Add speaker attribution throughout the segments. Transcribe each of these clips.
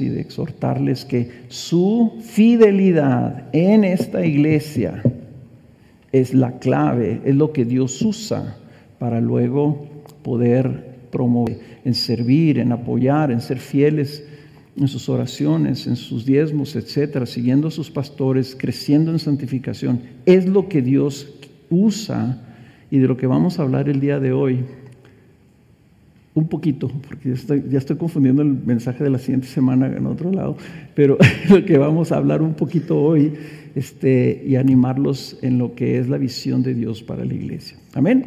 Speaker 1: y de exhortarles que su fidelidad en esta iglesia es la clave, es lo que Dios usa para luego poder promover, en servir, en apoyar, en ser fieles en sus oraciones, en sus diezmos, etcétera, siguiendo a sus pastores, creciendo en santificación. Es lo que Dios usa y de lo que vamos a hablar el día de hoy. Un poquito, porque ya estoy, confundiendo el mensaje de la siguiente semana en otro lado, pero lo que vamos a hablar un poquito hoy este, y animarlos en lo que es la visión de Dios para la iglesia. Amén.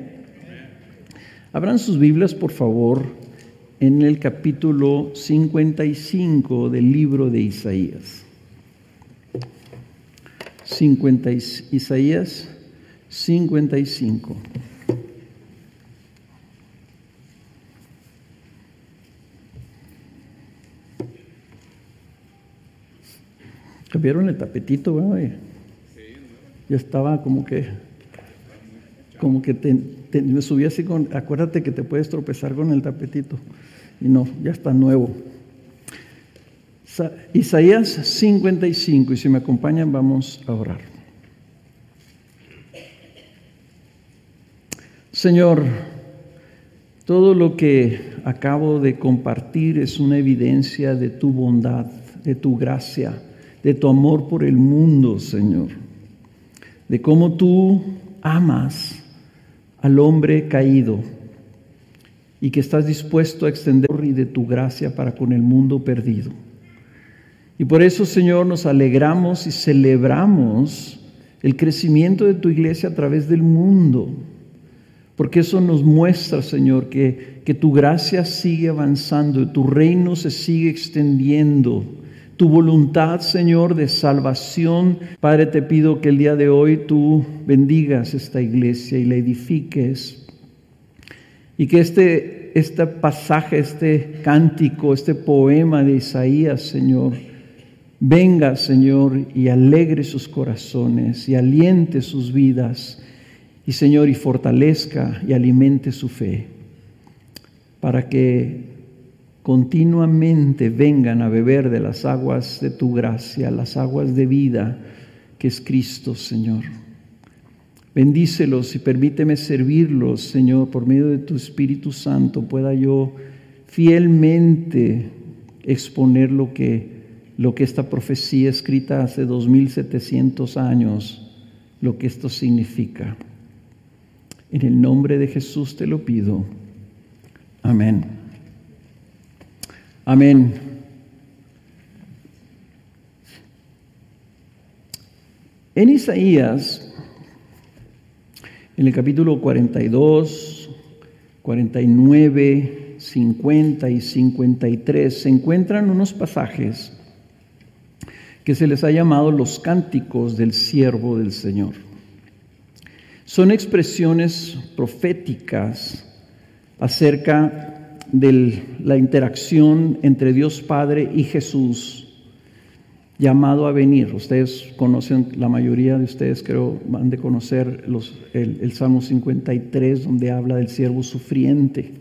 Speaker 1: Abran sus Biblias, por favor, en el capítulo 55 del libro de Isaías. 50, Isaías 55. Cambiaron el tapetito, ¿verdad? Ya estaba como que, como que me subí así con, acuérdate que te puedes tropezar con el tapetito. Y no, ya está nuevo. Isaías 55, y si me acompañan vamos a orar. Señor, todo lo que acabo de compartir es una evidencia de tu bondad, de tu gracia, de tu amor por el mundo, Señor, de cómo tú amas al hombre caído y que estás dispuesto a extender de tu gracia para con el mundo perdido. Y por eso, Señor, nos alegramos y celebramos el crecimiento de tu iglesia a través del mundo, porque eso nos muestra, Señor, que, que tu gracia sigue avanzando, tu reino se sigue extendiendo, tu voluntad, Señor, de salvación. Padre, te pido que el día de hoy tú bendigas esta iglesia y la edifiques. Y que este, este pasaje, este cántico, este poema de Isaías, Señor, venga, Señor, y alegre sus corazones y aliente sus vidas. Y, Señor, y fortalezca y alimente su fe. Para que continuamente vengan a beber de las aguas de tu gracia, las aguas de vida que es Cristo, Señor. Bendícelos y permíteme servirlos, Señor, por medio de tu Espíritu Santo, pueda yo fielmente exponer lo que, lo que esta profecía escrita hace 2700 años, lo que esto significa. En el nombre de Jesús te lo pido. Amén. Amén. En Isaías, en el capítulo 42, 49, 50 y 53, se encuentran unos pasajes que se les ha llamado los cánticos del siervo del Señor. Son expresiones proféticas acerca de la interacción entre Dios Padre y Jesús llamado a venir. Ustedes conocen, la mayoría de ustedes creo van de conocer el, el, Salmo 53 donde habla del siervo sufriente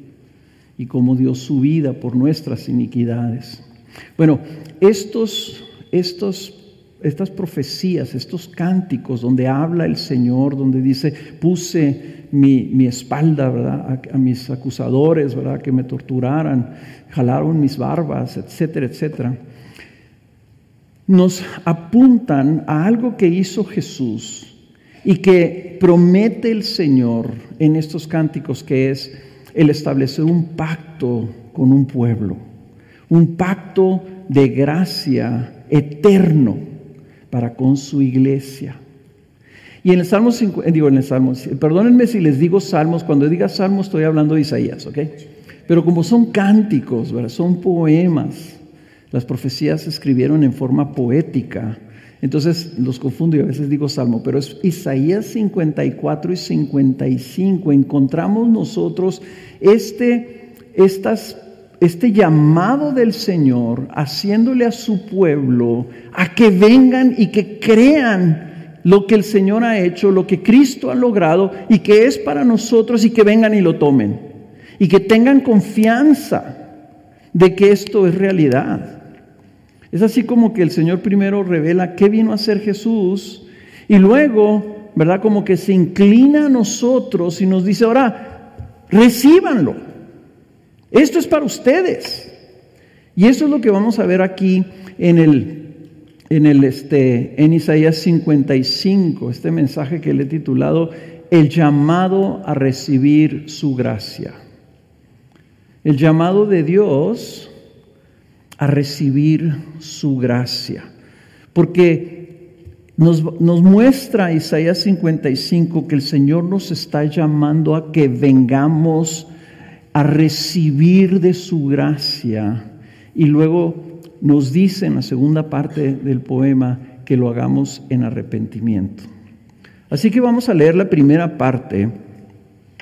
Speaker 1: y cómo dio su vida por nuestras iniquidades. Bueno, estos, estos estas profecías, estos cánticos donde habla el Señor, donde dice, puse mi, espalda ¿verdad? A, mis acusadores, ¿verdad? que me torturaran, jalaron mis barbas, etcétera, etcétera, nos apuntan a algo que hizo Jesús y que promete el Señor en estos cánticos, que es el establecer un pacto con un pueblo, un pacto de gracia eterno para con su iglesia. Y en el Salmo, digo en el Salmo, perdónenme si les digo salmos, cuando diga salmos estoy hablando de Isaías, ¿ok? Pero como son cánticos, son poemas, las profecías se escribieron en forma poética, entonces los confundo y a veces digo salmo, pero es Isaías 54 y 55, encontramos nosotros este, estas este llamado del Señor haciéndole a su pueblo a que vengan y que crean lo que el Señor ha hecho, lo que Cristo ha logrado y que es para nosotros y que vengan y lo tomen. Y que tengan confianza de que esto es realidad. Es así como que el Señor primero revela qué vino a hacer Jesús y luego, ¿verdad? Como que se inclina a nosotros y nos dice, ahora, recíbanlo. Esto es para ustedes. Y eso es lo que vamos a ver aquí en el en el este en Isaías 55, este mensaje que le he titulado El llamado a recibir su gracia. El llamado de Dios a recibir su gracia. Porque nos, nos, muestra Isaías 55 que el Señor nos está llamando a que vengamos a recibir de su gracia y luego nos dice en la segunda parte del poema que lo hagamos en arrepentimiento. Así que vamos a leer la primera parte,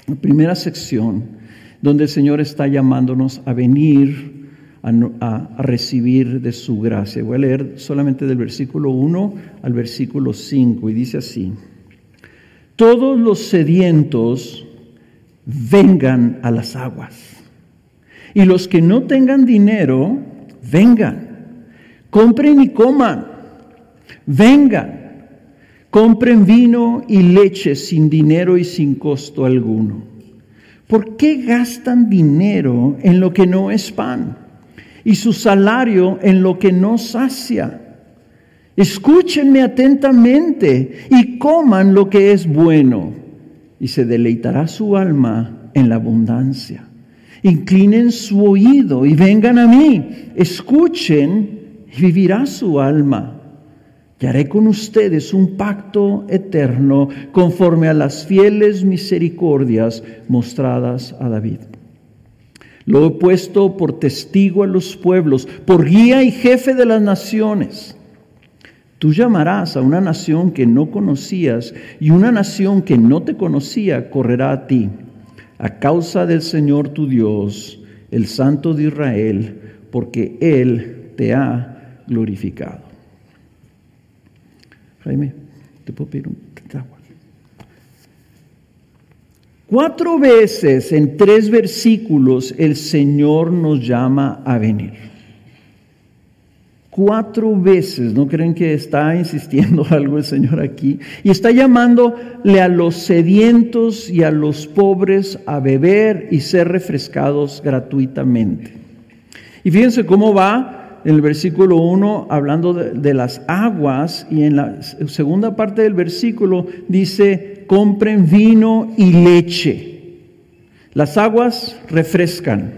Speaker 1: la primera sección, donde el Señor está llamándonos a venir a, recibir de su gracia. Voy a leer solamente del versículo 1 al versículo 5 y dice así, todos los sedientos vengan a las aguas y los que no tengan dinero, vengan compren y coman, vengan, compren vino y leche sin dinero y sin costo alguno. ¿Por qué gastan dinero en lo que no es pan y su salario en lo que no sacia? Escúchenme atentamente y coman lo que es bueno, y se deleitará su alma en la abundancia. Inclinen su oído y vengan a mí. Escuchen y vivirá su alma. Y haré con ustedes un pacto eterno conforme a las fieles misericordias mostradas a David. Lo he puesto por testigo a los pueblos, por guía y jefe de las naciones. Tú llamarás a una nación que no conocías y una nación que no te conocía correrá a ti, a causa del Señor tu Dios, el Santo de Israel, porque Él te ha glorificado. Jaime, te puedo pedir un agua. Cuatro veces en tres versículos el Señor nos llama a venir. Cuatro veces, ¿no creen que está insistiendo algo el Señor aquí? Y está llamándole a los sedientos y a los pobres a beber y ser refrescados gratuitamente. Y fíjense cómo va en el versículo 1 hablando de, las aguas y en la segunda parte del versículo dice, compren vino y leche. Las aguas refrescan,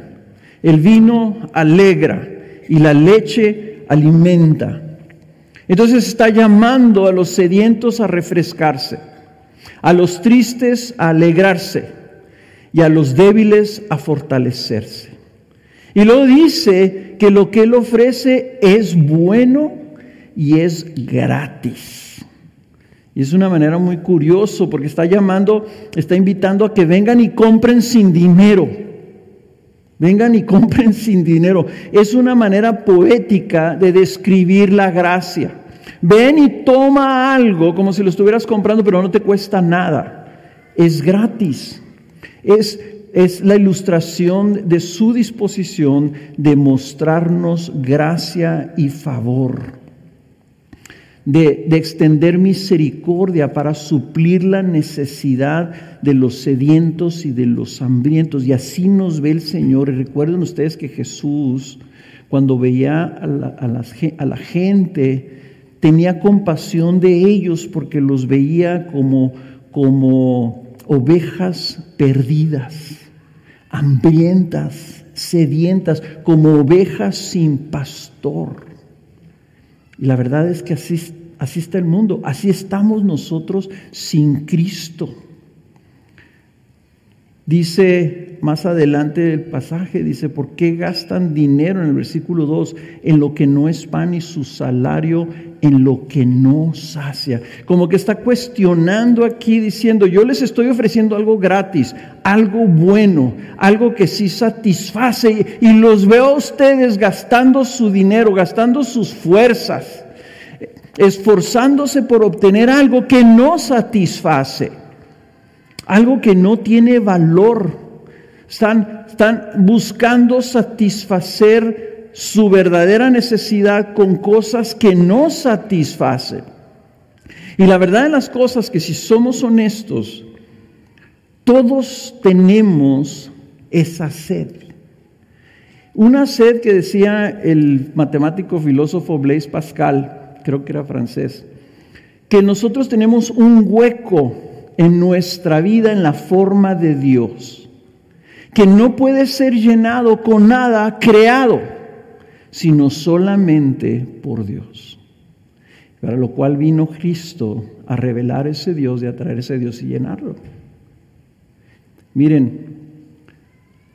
Speaker 1: el vino alegra y la leche alimenta. Entonces está llamando a los sedientos a refrescarse, a los tristes a alegrarse y a los débiles a fortalecerse. Y luego dice que lo que Él ofrece es bueno y es gratis. Y es una manera muy curiosa porque está llamando, está invitando a que vengan y compren sin dinero. Vengan y compren sin dinero. Es una manera poética de describir la gracia. Ven y toma algo como si lo estuvieras comprando, pero no te cuesta nada. Es gratis. Es es la ilustración de su disposición de mostrarnos gracia y favor, de, extender misericordia para suplir la necesidad de los sedientos y de los hambrientos. Y así nos ve el Señor. Y recuerden ustedes que Jesús, cuando veía a la, a la gente, tenía compasión de ellos porque los veía como, como ovejas perdidas hambrientas, sedientas, como ovejas sin pastor. Y la verdad es que así, está el mundo, así estamos nosotros sin Cristo. Dice más adelante el pasaje, dice, ¿por qué gastan dinero en el versículo 2 en lo que no es pan y su salario en lo que no sacia? Como que está cuestionando aquí diciendo, yo les estoy ofreciendo algo gratis, algo bueno, algo que sí satisface y los veo a ustedes gastando su dinero, gastando sus fuerzas, esforzándose por obtener algo que no satisface algo que no tiene valor. Están, están buscando satisfacer su verdadera necesidad con cosas que no satisfacen. Y la verdad de las cosas que si somos honestos, todos tenemos esa sed. Una sed que decía el matemático filósofo Blaise Pascal, creo que era francés, que nosotros tenemos un hueco en nuestra vida en la forma de Dios, que no puede ser llenado con nada creado, sino solamente por Dios. Para lo cual vino Cristo a revelar ese Dios y a ese Dios y llenarlo. Miren,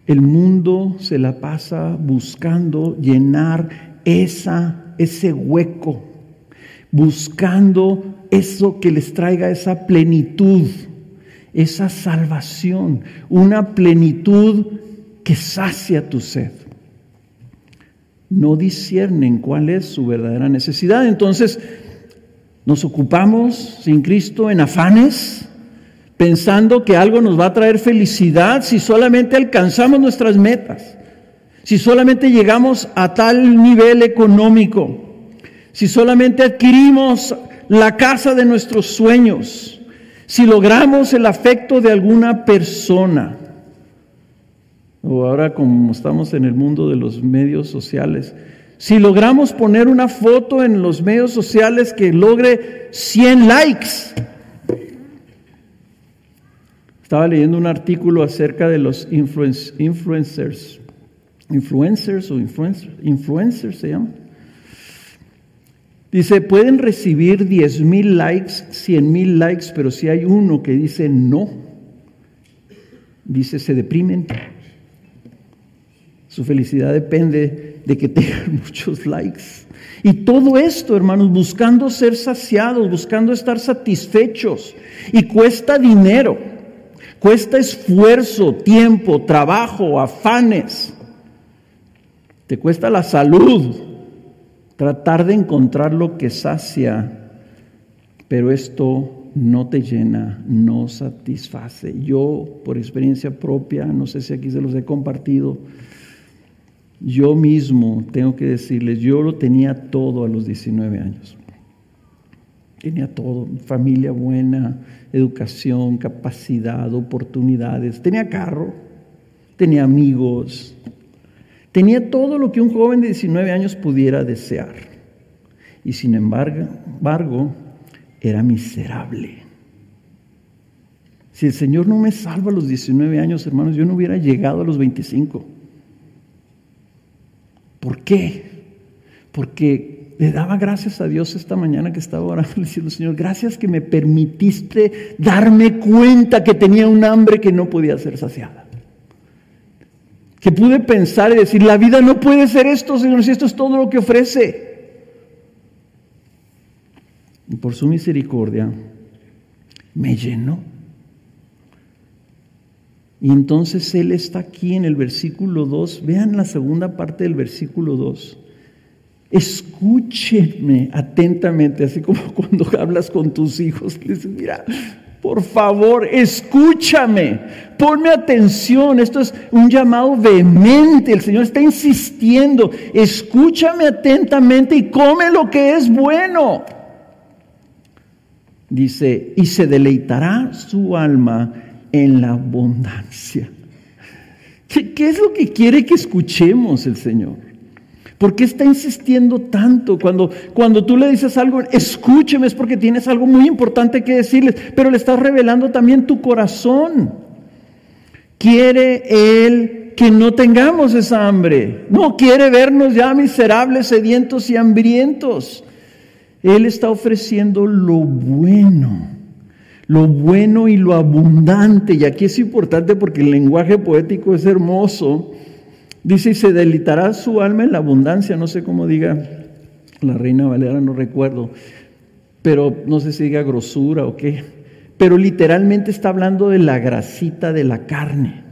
Speaker 1: el mundo se la pasa buscando llenar esa, ese hueco, buscando eso que les traiga esa plenitud, esa salvación, una plenitud que sacia tu sed. No disciernen cuál es su verdadera necesidad. Entonces, nos ocupamos sin Cristo en afanes, pensando que algo nos va a traer felicidad si solamente alcanzamos nuestras metas, si solamente llegamos a tal nivel económico, si solamente adquirimos la casa de nuestros sueños, si logramos el afecto de alguna persona, o ahora como estamos en el mundo de los medios sociales, si logramos poner una foto en los medios sociales que logre 100 likes. Estaba leyendo un artículo acerca de los influencers. Influencers o influencers, influencers se llama Dice, pueden recibir 10 mil likes, 100 mil likes, pero si hay uno que dice no, dice, se deprimen. Su felicidad depende de que tengan muchos likes. Y todo esto, hermanos, buscando ser saciados, buscando estar satisfechos. Y cuesta dinero, cuesta esfuerzo, tiempo, trabajo, afanes. Te cuesta la salud, tratar de encontrar lo que sacia, pero esto no te llena, no satisface. Yo, por experiencia propia, no sé si aquí se los he compartido, yo mismo tengo que decirles, yo lo tenía todo a los 19 años. Tenía todo, familia buena, educación, capacidad, oportunidades. Tenía carro, tenía amigos, Tenía todo lo que un joven de 19 años pudiera desear. Y sin embargo, era miserable. Si el Señor no me salva a los 19 años, hermanos, yo no hubiera llegado a los 25. ¿Por qué? Porque le daba gracias a Dios esta mañana que estaba orando diciendo, Señor, gracias que me permitiste darme cuenta que tenía un hambre que no podía ser saciada que pude pensar y decir, la vida no puede ser esto, Señor, si esto es todo lo que ofrece. Y por su misericordia me llenó. Y entonces Él está aquí en el versículo 2. Vean la segunda parte del versículo 2. Escúchenme atentamente, así como cuando hablas con tus hijos. dices, mira, por favor, escúchame, ponme atención. Esto es un llamado vehemente. El Señor está insistiendo. Escúchame atentamente y come lo que es bueno. Dice, y se deleitará su alma en la abundancia. ¿Qué, ¿Qué, es lo que quiere que escuchemos el Señor? ¿Por qué está insistiendo tanto? Cuando, cuando tú le dices algo, escúcheme, es porque tienes algo muy importante que decirles, pero le estás revelando también tu corazón. Quiere Él que no tengamos esa hambre. No quiere vernos ya miserables, sedientos y hambrientos. Él está ofreciendo lo bueno, lo bueno y lo abundante. Y aquí es importante porque el lenguaje poético es hermoso Dice, y se delitará su alma en la abundancia, no sé cómo diga la reina Valera, no recuerdo, pero no sé si diga grosura o qué, pero literalmente está hablando de la grasita de la carne.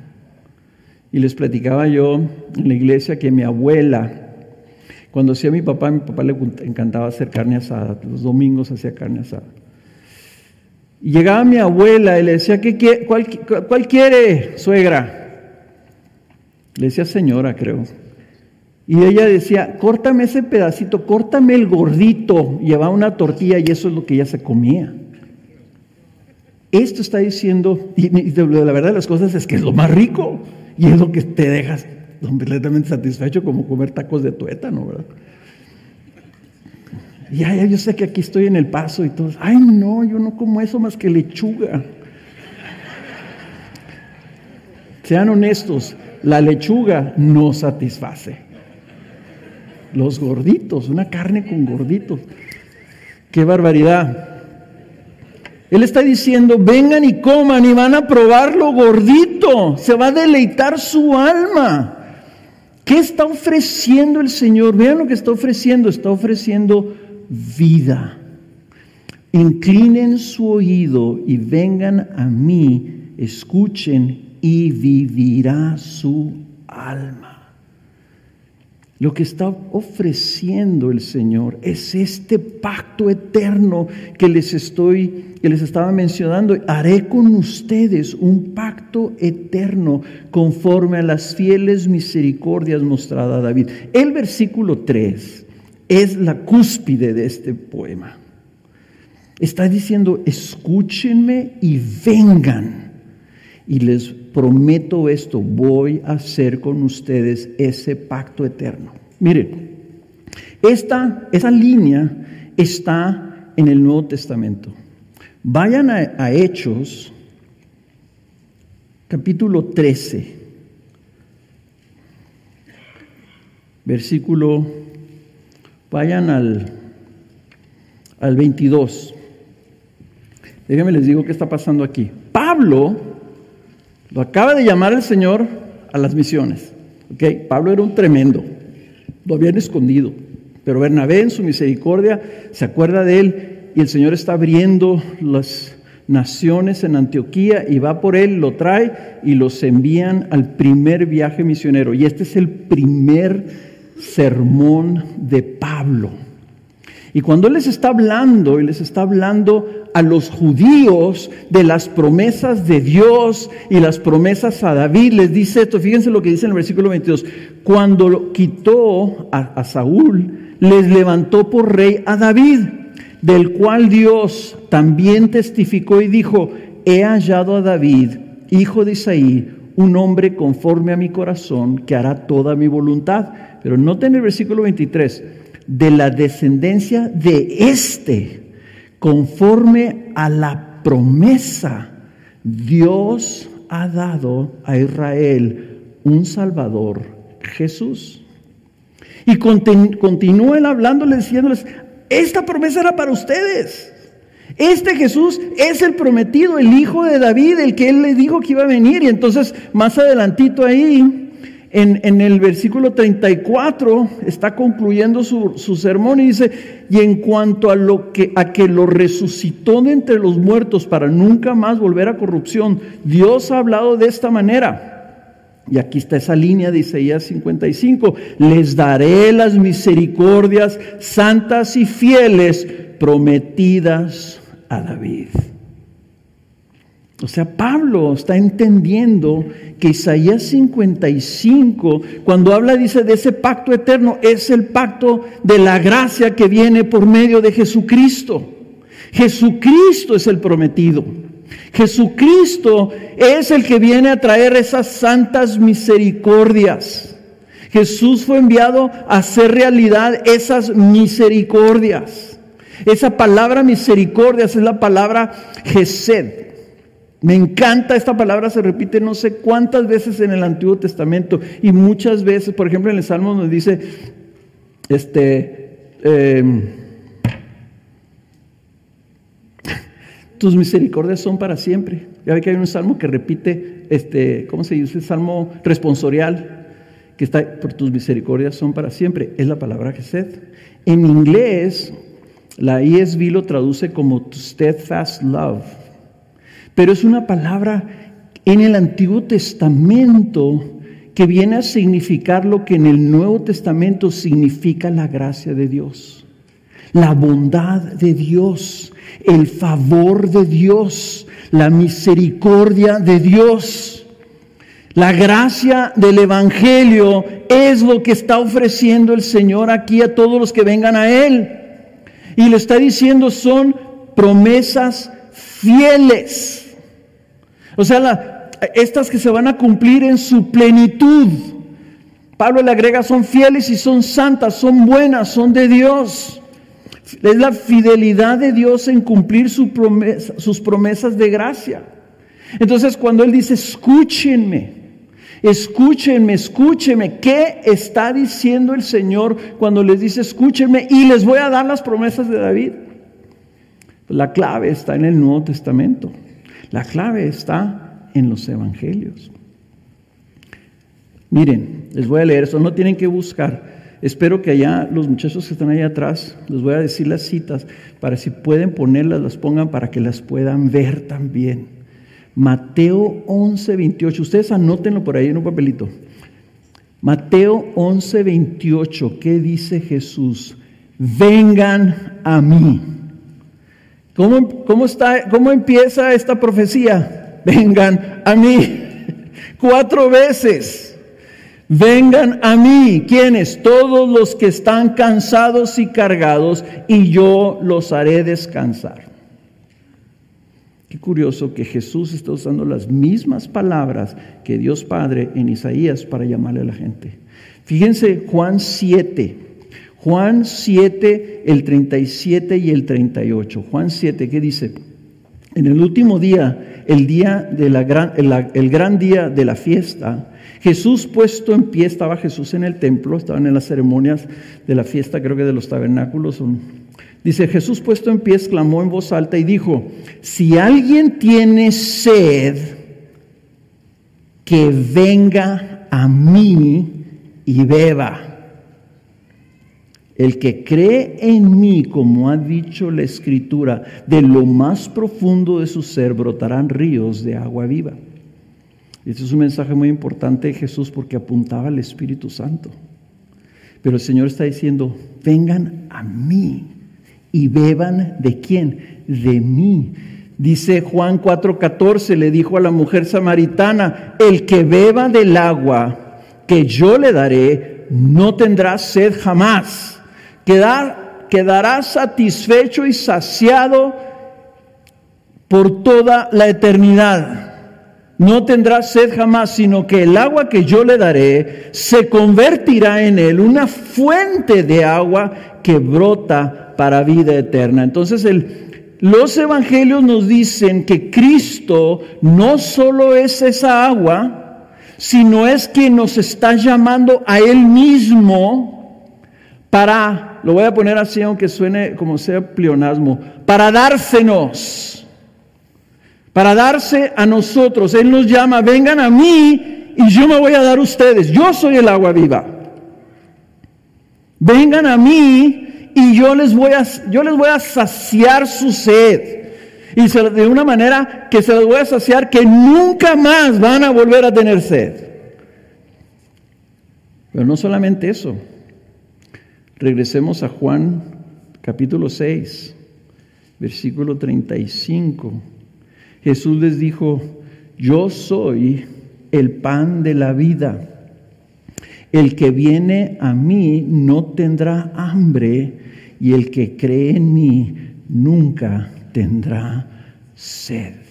Speaker 1: Y les platicaba yo en la iglesia que mi abuela, cuando hacía mi papá, mi papá le encantaba hacer carne asada, los domingos hacía carne asada. Y llegaba mi abuela y le decía, ¿qué, cuál, ¿cuál quiere, suegra? Le decía señora, creo. Y ella decía, córtame ese pedacito, córtame el gordito. Llevaba una tortilla y eso es lo que ella se comía. Esto está diciendo, y la verdad de las cosas es que es lo más rico y es lo que te dejas completamente satisfecho como comer tacos de tuétano, ¿verdad? Ya, ya, yo sé que aquí estoy en el paso y todos, ay no, yo no como eso más que lechuga. Sean honestos, la lechuga no satisface. Los gorditos, una carne con gorditos. Qué barbaridad. Él está diciendo, vengan y coman y van a probar lo gordito. Se va a deleitar su alma. ¿Qué está ofreciendo el Señor? Vean lo que está ofreciendo. Está ofreciendo vida. Inclinen su oído y vengan a mí, escuchen y vivirá su alma. Lo que está ofreciendo el Señor es este pacto eterno que les estoy que les estaba mencionando, haré con ustedes un pacto eterno conforme a las fieles misericordias mostradas a David. El versículo 3 es la cúspide de este poema. Está diciendo, escúchenme y vengan. Y les prometo esto, voy a hacer con ustedes ese pacto eterno. Miren, esta, esa línea está en el Nuevo Testamento. Vayan a, Hechos, capítulo 13, versículo Vayan al, al 22. Déjenme les digo qué está pasando aquí. Pablo lo acaba de llamar el Señor a las misiones. ¿okay? Pablo era un tremendo, lo habían escondido. Pero Bernabé en su misericordia se acuerda de él y el Señor está abriendo las naciones en Antioquía y va por él, lo trae y los envían al primer viaje misionero. Y este es el primer sermón de Pablo. Y cuando él les está hablando, y les está hablando a los judíos de las promesas de Dios y las promesas a David, les dice esto, fíjense lo que dice en el versículo 22, cuando quitó a, a Saúl, les levantó por rey a David, del cual Dios también testificó y dijo, he hallado a David, hijo de Isaí, un hombre conforme a mi corazón, que hará toda mi voluntad. Pero noten el versículo 23, de la descendencia de este, conforme a la promesa, Dios ha dado a Israel un Salvador, Jesús. Y continúa él hablándoles, diciéndoles, esta promesa era para ustedes. Este Jesús es el prometido, el hijo de David, el que él le dijo que iba a venir. Y entonces, más adelantito ahí, en, el versículo 34 está concluyendo su, su, sermón y dice, y en cuanto a, lo que, a que lo resucitó de entre los muertos para nunca más volver a corrupción, Dios ha hablado de esta manera. Y aquí está esa línea de Isaías 55, les daré las misericordias santas y fieles prometidas a David. O sea, Pablo está entendiendo que Isaías 55, cuando habla, dice, de ese pacto eterno, es el pacto de la gracia que viene por medio de Jesucristo. Jesucristo es el prometido. Jesucristo es el que viene a traer esas santas misericordias. Jesús fue enviado a hacer realidad esas misericordias. Esa palabra misericordias es la palabra Gesed. Me encanta esta palabra, se repite no sé cuántas veces en el Antiguo Testamento y muchas veces, por ejemplo, en el Salmo nos dice, este, em, tus misericordias son para siempre. Ya ve que hay un salmo que repite, este, ¿cómo se dice? Salmo responsorial, que está, por tus misericordias son para siempre. Es la palabra Gesed. En inglés, la ESV lo traduce como steadfast love pero es una palabra en el Antiguo Testamento que viene a significar lo que en el Nuevo Testamento significa la gracia de Dios, la bondad de Dios, el favor de Dios, la misericordia de Dios. La gracia del Evangelio es lo que está ofreciendo el Señor aquí a todos los que vengan a Él. Y le está diciendo son promesas fieles. O sea, estas que se van a cumplir en su plenitud. Pablo le agrega, son fieles y son santas, son buenas, son de Dios. Es la fidelidad de Dios en cumplir sus promesas de gracia. Entonces cuando Él dice, escúchenme, Escúchenme, escúchenme. ¿Qué está diciendo el Señor cuando les dice escúchenme y les voy a dar las promesas de David? La clave está en el Nuevo Testamento. La clave está en los evangelios. Miren, les voy a leer eso, no tienen que buscar. Espero que allá los muchachos que están ahí atrás, les voy a decir las citas para si pueden ponerlas, las pongan para que las puedan ver también. Mateo 11, 28. Ustedes anótenlo por ahí en un papelito. Mateo 11, 28. ¿Qué dice Jesús? Vengan a mí. ¿Cómo, cómo, está, ¿Cómo empieza esta profecía? Vengan a mí. Cuatro veces. Vengan a mí. ¿Quiénes? Todos los que están cansados y cargados, y yo los haré descansar curioso que Jesús está usando las mismas palabras que Dios Padre en Isaías para llamarle a la gente. Fíjense Juan 7. Juan 7, el 37 y el 38. Juan 7, ¿qué dice? En el último día, el día de la gran, el, gran día de la fiesta, Jesús puesto en pie, estaba Jesús en el templo, estaban en las ceremonias de la fiesta, creo que de los tabernáculos, Dice, Jesús puesto en pie exclamó en voz alta y dijo, si alguien tiene sed, que venga a mí y beba. El que cree en mí, como ha dicho la escritura, de lo más profundo de su ser brotarán ríos de agua viva. Este es un mensaje muy importante de Jesús porque apuntaba al Espíritu Santo. Pero el Señor está diciendo, vengan a mí y beban de quién? De mí. Dice Juan 4:14, le dijo a la mujer samaritana, el que beba del agua que yo le daré, no tendrá sed jamás. Quedar, quedará satisfecho y saciado por toda la eternidad. No tendrá sed jamás, sino que el agua que yo le daré se convertirá en él una fuente de agua que brota para vida eterna. Entonces los evangelios nos dicen que Cristo no solo es esa agua, sino es quien nos está llamando a Él mismo para, lo voy a poner así aunque suene como sea pleonasmo, para dársenos, para darse a nosotros. Él nos llama, vengan a mí y yo me voy a dar a ustedes. Yo soy el agua viva. Vengan a mí y yo les voy a, yo les voy a saciar su sed. Y de una manera que se les voy a saciar que nunca más van a volver a tener sed. Pero no solamente eso. Regresemos a Juan capítulo 6, versículo 35. Jesús les dijo, yo soy el pan de la vida. El que viene a mí no tendrá hambre y el que cree en mí nunca tendrá sed.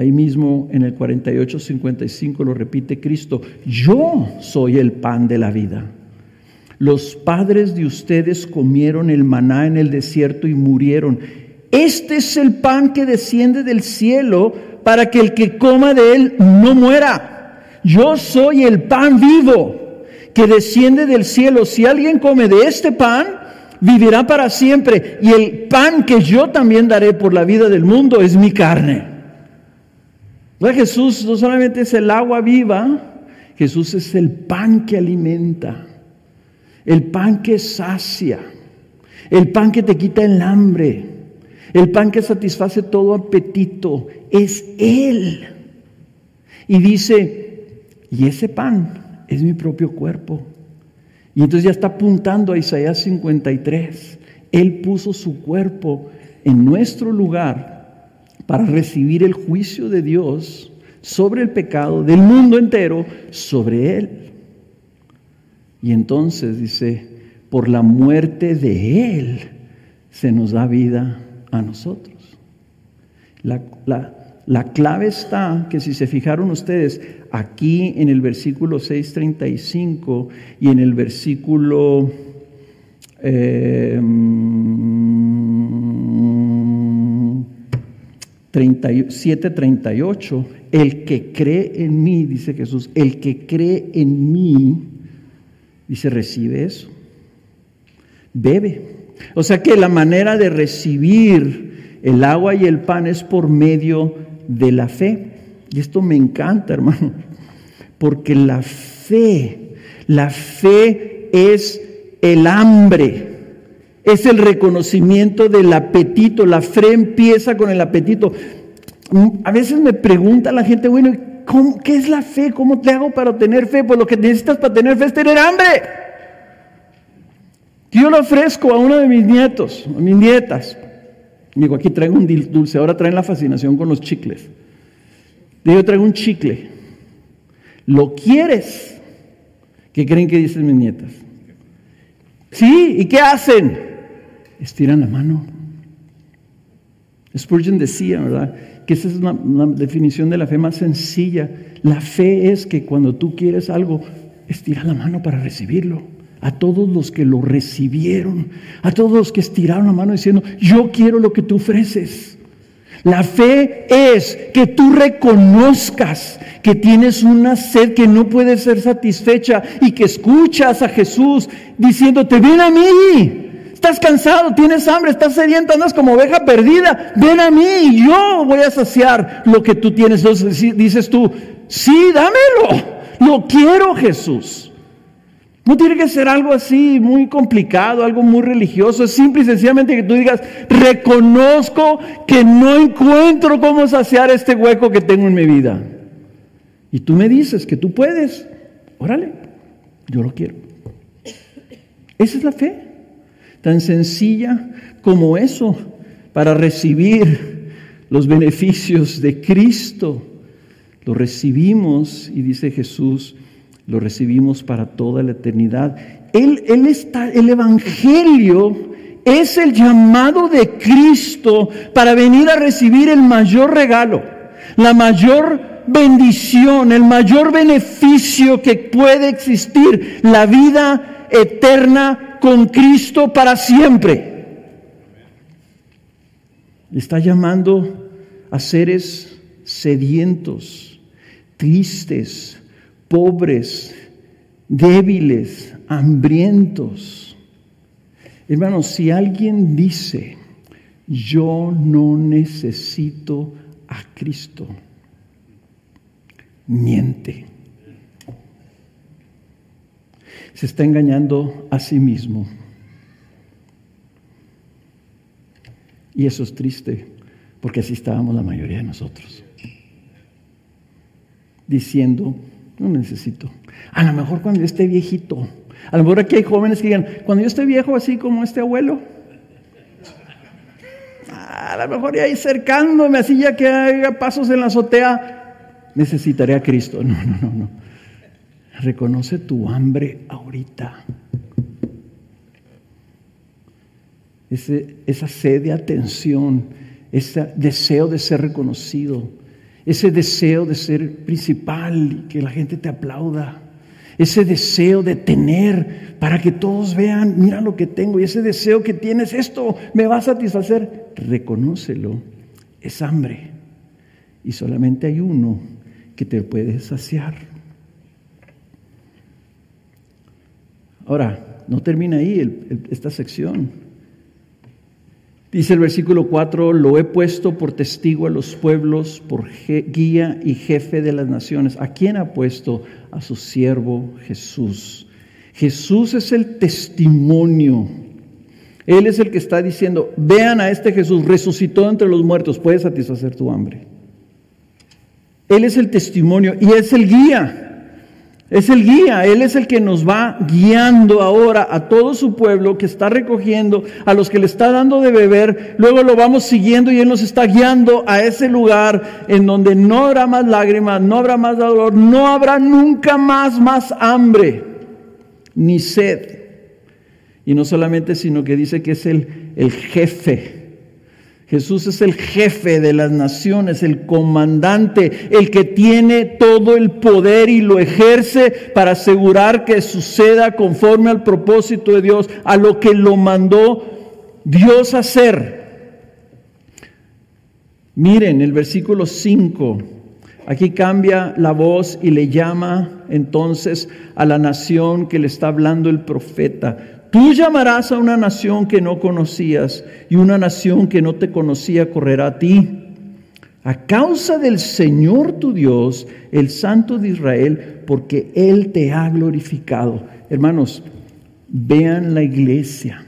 Speaker 1: Ahí mismo en el 48-55 lo repite Cristo, yo soy el pan de la vida. Los padres de ustedes comieron el maná en el desierto y murieron. Este es el pan que desciende del cielo para que el que coma de él no muera. Yo soy el pan vivo que desciende del cielo. Si alguien come de este pan, vivirá para siempre. Y el pan que yo también daré por la vida del mundo es mi carne. Jesús no solamente es el agua viva, Jesús es el pan que alimenta, el pan que sacia, el pan que te quita el hambre, el pan que satisface todo apetito. Es Él. Y dice, y ese pan es mi propio cuerpo. Y entonces ya está apuntando a Isaías 53. Él puso su cuerpo en nuestro lugar para recibir el juicio de Dios, sobre el pecado del mundo entero, sobre él. Y entonces dice, por la muerte de él se nos da vida a nosotros. La, la clave está que si se fijaron ustedes aquí en el versículo 6.35 y en el versículo 7.38, eh, el que cree en mí, dice Jesús, el que cree en mí, dice, recibe eso, bebe. O sea que la manera de recibir el agua y el pan es por medio de la fe. Y esto me encanta, hermano, porque la fe, la fe es el hambre, es el reconocimiento del apetito. La fe empieza con el apetito. Mm, a veces me pregunta la gente, bueno, ¿qué es la fe? ¿Cómo te hago para tener fe? Pues lo que necesitas para tener fe es tener hambre. Yo lo ofrezco a uno de mis nietos, a mis nietas. Digo, aquí traigo un dulce, ahora traen la fascinación con los chicles. Yo traigo un chicle. ¿Lo quieres? ¿Qué creen que dicen mis nietas? Sí, ¿y qué hacen? Estiran la mano. Spurgeon decía, ¿verdad? Que esa es una, definición de la fe más sencilla. La fe es que cuando tú quieres algo, estira la mano para recibirlo. A todos los que lo recibieron, a todos los que estiraron la mano diciendo, yo quiero lo que tú ofreces. La fe es que tú reconozcas que tienes una sed que no puede ser satisfecha y que escuchas a Jesús diciéndote, ven a mí. Estás cansado, tienes hambre, estás sediento, andas como oveja perdida. Ven a mí y yo voy a saciar lo que tú tienes. Entonces dices tú, sí, dámelo. Lo quiero Jesús. No tiene que ser algo así muy complicado, algo muy religioso. Es simple y sencillamente que tú digas, reconozco que no encuentro cómo saciar este hueco que tengo en mi vida. Y tú me dices que tú puedes. Órale, yo lo quiero. Esa es la fe. Tan sencilla como eso para recibir los beneficios de Cristo. Lo recibimos y dice Jesús, lo recibimos para toda la eternidad. Él, está, el Evangelio es el llamado de Cristo para venir a recibir el mayor regalo, la mayor bendición, el mayor beneficio que puede existir, la vida eterna con Cristo para siempre. Está llamando a seres sedientos, tristes, pobres, débiles, hambrientos. Hermanos, si alguien dice, yo no necesito a Cristo, miente. Se está engañando a sí mismo. Y eso es triste, porque así estábamos la mayoría de nosotros. Diciendo, no necesito. A lo mejor cuando yo esté viejito. A lo mejor aquí hay jóvenes que digan, cuando yo esté viejo así como este abuelo. A lo mejor ya ahí cercándome, así ya que haya pasos en la azotea, necesitaré a Cristo. No, no, no, no. Reconoce tu hambre ahorita. Esa sed de atención, ese deseo de ser reconocido ese deseo de ser principal y que la gente te aplauda, ese deseo de tener para que todos vean, mira lo que tengo y ese deseo que tienes, esto me va a satisfacer, reconócelo, es hambre y solamente hay uno que te puede saciar. Ahora, no termina ahí esta sección. Dice el versículo 4, lo he puesto por testigo a los pueblos, por guía y jefe de las naciones. ¿A quién ha puesto? A su siervo Jesús. Jesús es el testimonio. Él es el que está diciendo, vean a este Jesús, resucitó entre los muertos, puede satisfacer tu hambre. Él es el testimonio y es el guía. Es el guía, Él es el que nos va guiando ahora a todo su pueblo que está recogiendo, a los que le está dando de beber, luego lo vamos siguiendo y Él nos está guiando a ese lugar en donde no habrá más lágrimas, no habrá más dolor, no habrá nunca más más hambre ni sed. Y no solamente, sino que dice que es el, el jefe Jesús es el jefe de las naciones, el comandante, el que tiene todo el poder y lo ejerce para asegurar que suceda conforme al propósito de Dios, a lo que lo mandó Dios hacer. Miren el versículo 5. Aquí cambia la voz y le llama entonces a la nación que le está hablando el profeta. Tú llamarás a una nación que no conocías y una nación que no te conocía correrá a ti. A causa del Señor tu Dios, el Santo de Israel, porque Él te ha glorificado. Hermanos, vean la iglesia.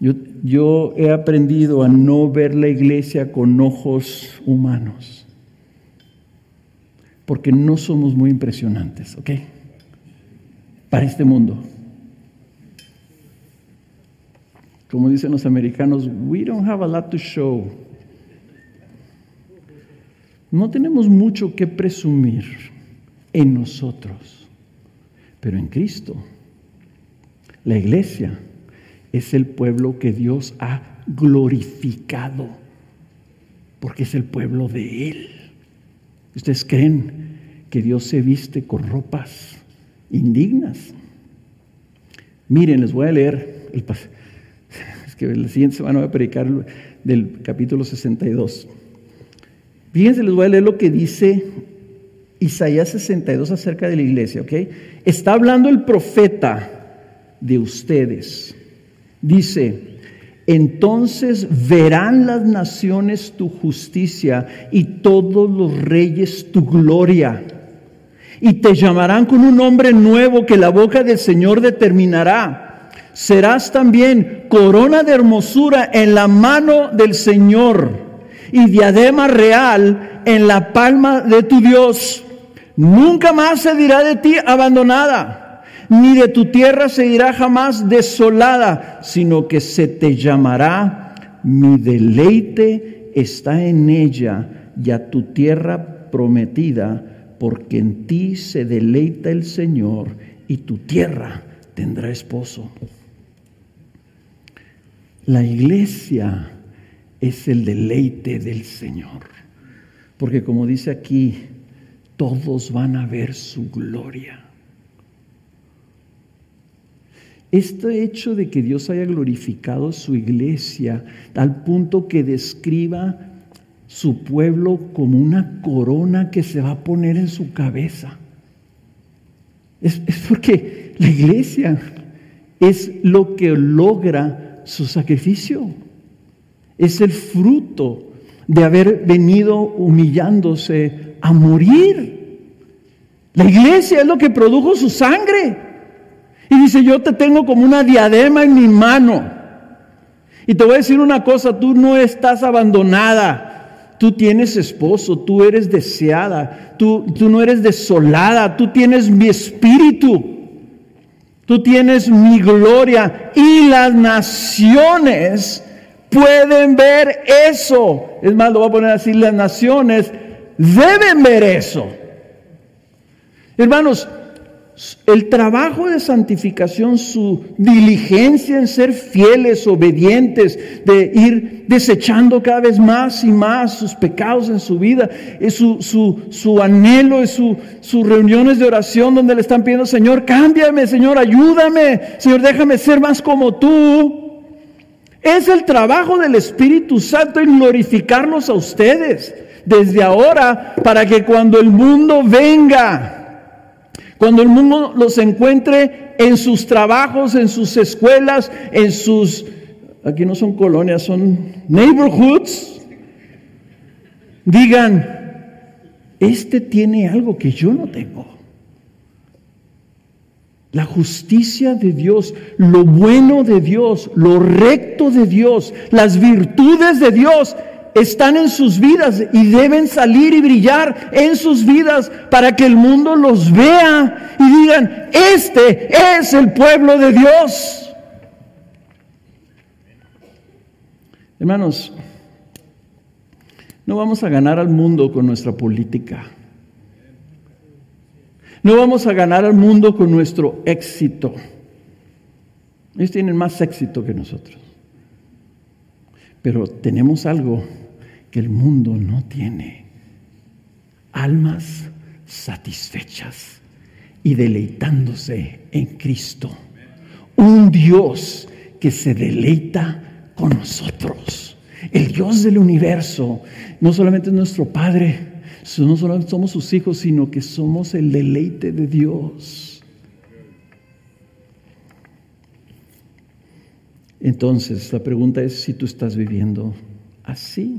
Speaker 1: Yo, he aprendido a no ver la iglesia con ojos humanos, porque no somos muy impresionantes, ¿ok? Para este mundo. Como dicen los americanos, we don't have a lot to show. No tenemos mucho que presumir en nosotros, pero en Cristo. La iglesia es el pueblo que Dios ha glorificado, porque es el pueblo de Él. ¿Ustedes creen que Dios se viste con ropas indignas. Miren, les voy a leer, el, es que la siguiente semana voy a predicar del capítulo 62. Fíjense, les voy a leer lo que dice Isaías 62 acerca de la iglesia, ¿ok? Está hablando el profeta de ustedes. Dice, entonces verán las naciones tu justicia y todos los reyes tu gloria y te llamarán con un nombre nuevo que la boca del Señor determinará. Serás también corona de hermosura en la mano del Señor y diadema real en la palma de tu Dios. Nunca más se dirá de ti abandonada, ni de tu tierra se dirá jamás desolada, sino que se te llamará mi deleite está en ella y a tu tierra prometida porque en ti se deleita el Señor y tu tierra tendrá esposo. La iglesia es el deleite del Señor, porque como dice aquí, todos van a ver su gloria. Este hecho de que Dios haya glorificado su iglesia al punto que describa su pueblo como una corona que se va a poner en su cabeza. Es, porque la iglesia es lo que logra su sacrificio. Es el fruto de haber venido humillándose a morir. La iglesia es lo que produjo su sangre. Y dice, yo te tengo como una diadema en mi mano. Y te voy a decir una cosa, tú no estás abandonada. Tú tienes esposo, tú eres deseada, tú, tú no eres desolada, tú tienes mi espíritu. Tú tienes mi gloria y las naciones pueden ver eso. Es más, lo voy a poner así, las naciones deben ver eso. Hermanos, el trabajo de santificación, su diligencia en ser fieles, obedientes, de ir desechando cada vez más y más sus pecados en su vida, es su, su, su anhelo, es su, sus reuniones de oración donde le están pidiendo, Señor, cámbiame, Señor, ayúdame, Señor, déjame ser más como tú. Es el trabajo del Espíritu Santo en glorificarlos a ustedes desde ahora para que cuando el mundo venga, cuando el mundo los encuentre en sus trabajos, en sus escuelas, en sus, aquí no son colonias, son neighborhoods, digan, este tiene algo que yo no tengo. La justicia de Dios, lo bueno de Dios, lo recto de Dios, las virtudes de Dios, están en sus vidas y deben salir y brillar en sus vidas para que el mundo los vea y digan, este es el pueblo de Dios. Hermanos, no vamos a ganar al mundo con nuestra política. No vamos a ganar al mundo con nuestro éxito. Ellos tienen más éxito que nosotros. Pero tenemos algo que el mundo no tiene. Almas satisfechas y deleitándose en Cristo. Un Dios que se deleita con nosotros. El Dios del universo no solamente es nuestro Padre, no solamente somos sus hijos, sino que somos el deleite de Dios. Entonces, la pregunta es si tú estás viviendo así.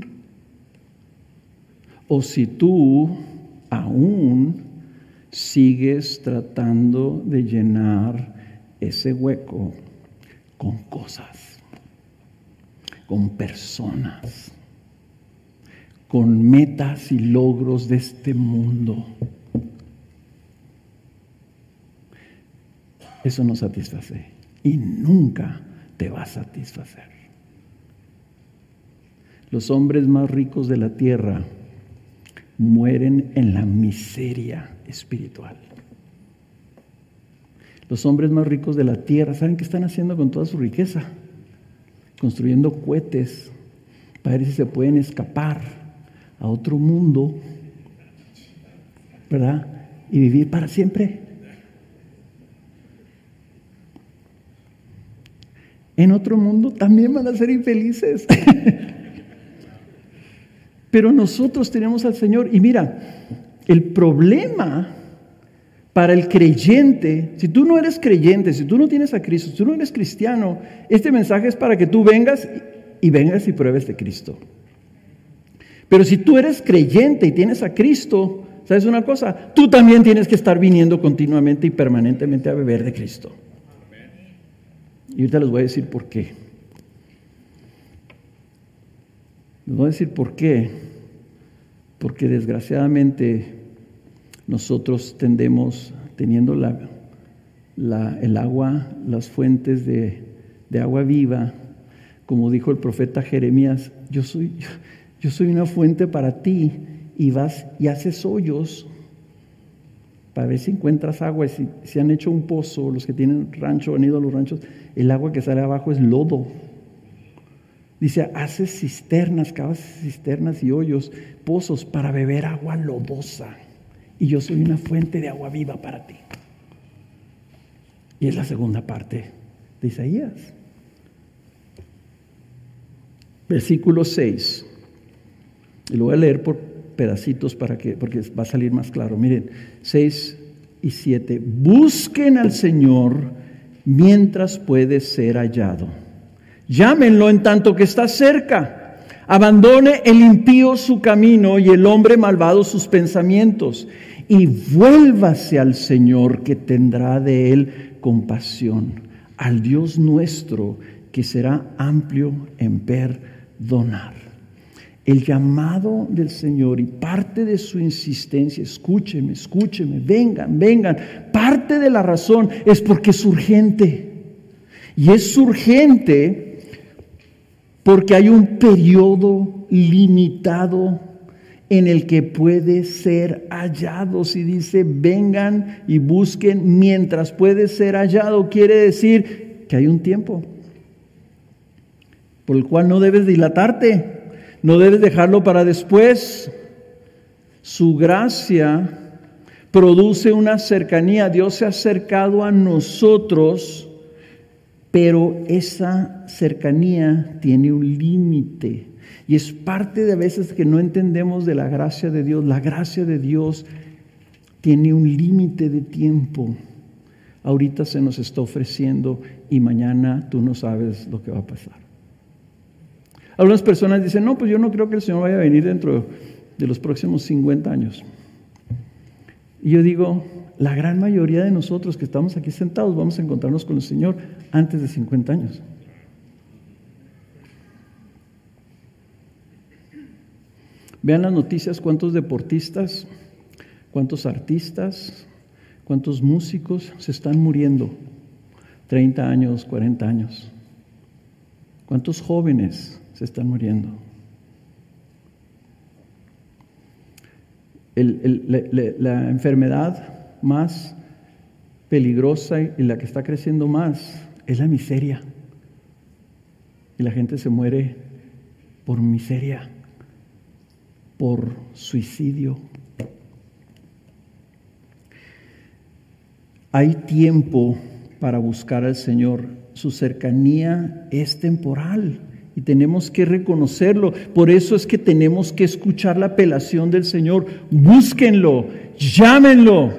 Speaker 1: O si tú aún sigues tratando de llenar ese hueco con cosas, con personas con metas y logros de este mundo. Eso no satisface y nunca te va a satisfacer. Los hombres más ricos de la tierra mueren en la miseria espiritual. Los hombres más ricos de la tierra, ¿saben qué están haciendo con toda su riqueza? Construyendo cohetes para ver si se pueden escapar a otro mundo, ¿verdad? Y vivir para siempre. En otro mundo también van a ser infelices. Pero nosotros tenemos al Señor. Y mira, el problema para el creyente, si tú no eres creyente, si tú no tienes a Cristo, si tú no eres cristiano, este mensaje es para que tú vengas y vengas y pruebes de Cristo. Pero si tú eres creyente y tienes a Cristo, ¿sabes una cosa? Tú también tienes que estar viniendo continuamente y permanentemente a beber de Cristo. Y ahorita les voy a decir por qué. Les voy a decir por qué. Porque desgraciadamente nosotros tendemos, teniendo la, el agua, las fuentes de, agua viva, como dijo el profeta Jeremías, yo soy, yo soy una fuente para ti y vas y haces hoyos para ver si encuentras agua. Si, si han hecho un pozo, los que tienen rancho, han ido a los ranchos, el agua que sale abajo es lodo. Dice, haces cisternas, cavas cisternas y hoyos, pozos para beber agua lodosa. Y yo soy una fuente de agua viva para ti. Y es la segunda parte de Isaías. Versículo 6. Y lo voy a leer por pedacitos para que, porque va a salir más claro. Miren, 6 y 7. Busquen al Señor mientras puede ser hallado. Llámenlo en tanto que está cerca. Abandone el impío su camino y el hombre malvado sus pensamientos. Y vuélvase al Señor que tendrá de él compasión. Al Dios nuestro que será amplio en perdonar el llamado del Señor y parte de su insistencia, escúcheme, escúcheme, vengan, vengan, parte de la razón es porque es urgente. Y es urgente porque hay un periodo limitado en el que puede ser hallado. Si dice vengan y busquen mientras puede ser hallado, quiere decir que hay un tiempo por el cual no debes dilatarte. No debes dejarlo para después. Su gracia produce una cercanía. Dios se ha acercado a nosotros, pero esa cercanía tiene un límite. Y es parte de a veces que no entendemos de la gracia de Dios. La gracia de Dios tiene un límite de tiempo. Ahorita se nos está ofreciendo y mañana tú no sabes lo que va a pasar. Algunas personas dicen, no, pues yo no creo que el Señor vaya a venir dentro de los próximos 50 años. Y yo digo, la gran mayoría de nosotros que estamos aquí sentados vamos a encontrarnos con el Señor antes de 50 años. Vean las noticias cuántos deportistas, cuántos artistas, cuántos músicos se están muriendo. 30 años, 40 años. ¿Cuántos jóvenes se están muriendo? La, enfermedad más peligrosa y la que está creciendo más es la miseria. Y la gente se muere por miseria, por suicidio. Hay tiempo para buscar al Señor. Su cercanía es temporal y tenemos que reconocerlo. Por eso es que tenemos que escuchar la apelación del Señor. Búsquenlo, llámenlo.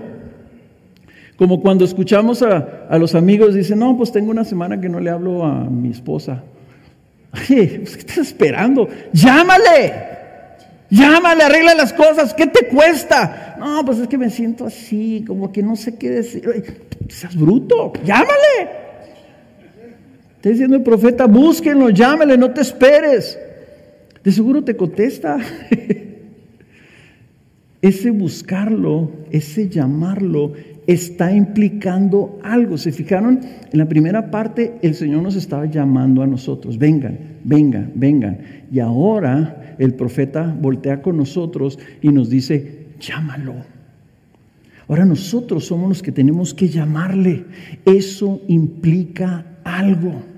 Speaker 1: Como cuando escuchamos a, a los amigos, dicen, no, pues tengo una semana que no le hablo a mi esposa. Ay, pues, ¿qué estás esperando? Llámale. Llámale, arregla las cosas. ¿Qué te cuesta? No, pues es que me siento así, como que no sé qué decir. Seas bruto, llámale. Está diciendo el profeta, búsquenlo, llámale, no te esperes. De seguro te contesta. ese buscarlo, ese llamarlo, está implicando algo. ¿Se fijaron? En la primera parte el Señor nos estaba llamando a nosotros. Vengan, vengan, vengan. Y ahora el profeta voltea con nosotros y nos dice, llámalo. Ahora nosotros somos los que tenemos que llamarle. Eso implica algo.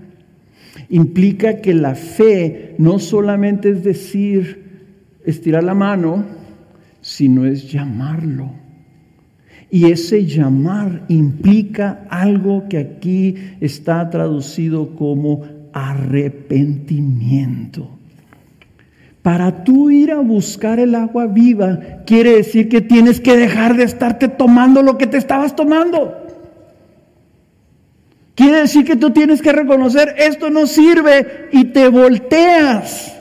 Speaker 1: Implica que la fe no solamente es decir, estirar la mano, sino es llamarlo. Y ese llamar implica algo que aquí está traducido como arrepentimiento. Para tú ir a buscar el agua viva, quiere decir que tienes que dejar de estarte tomando lo que te estabas tomando. Quiere decir que tú tienes que reconocer, esto no sirve y te volteas,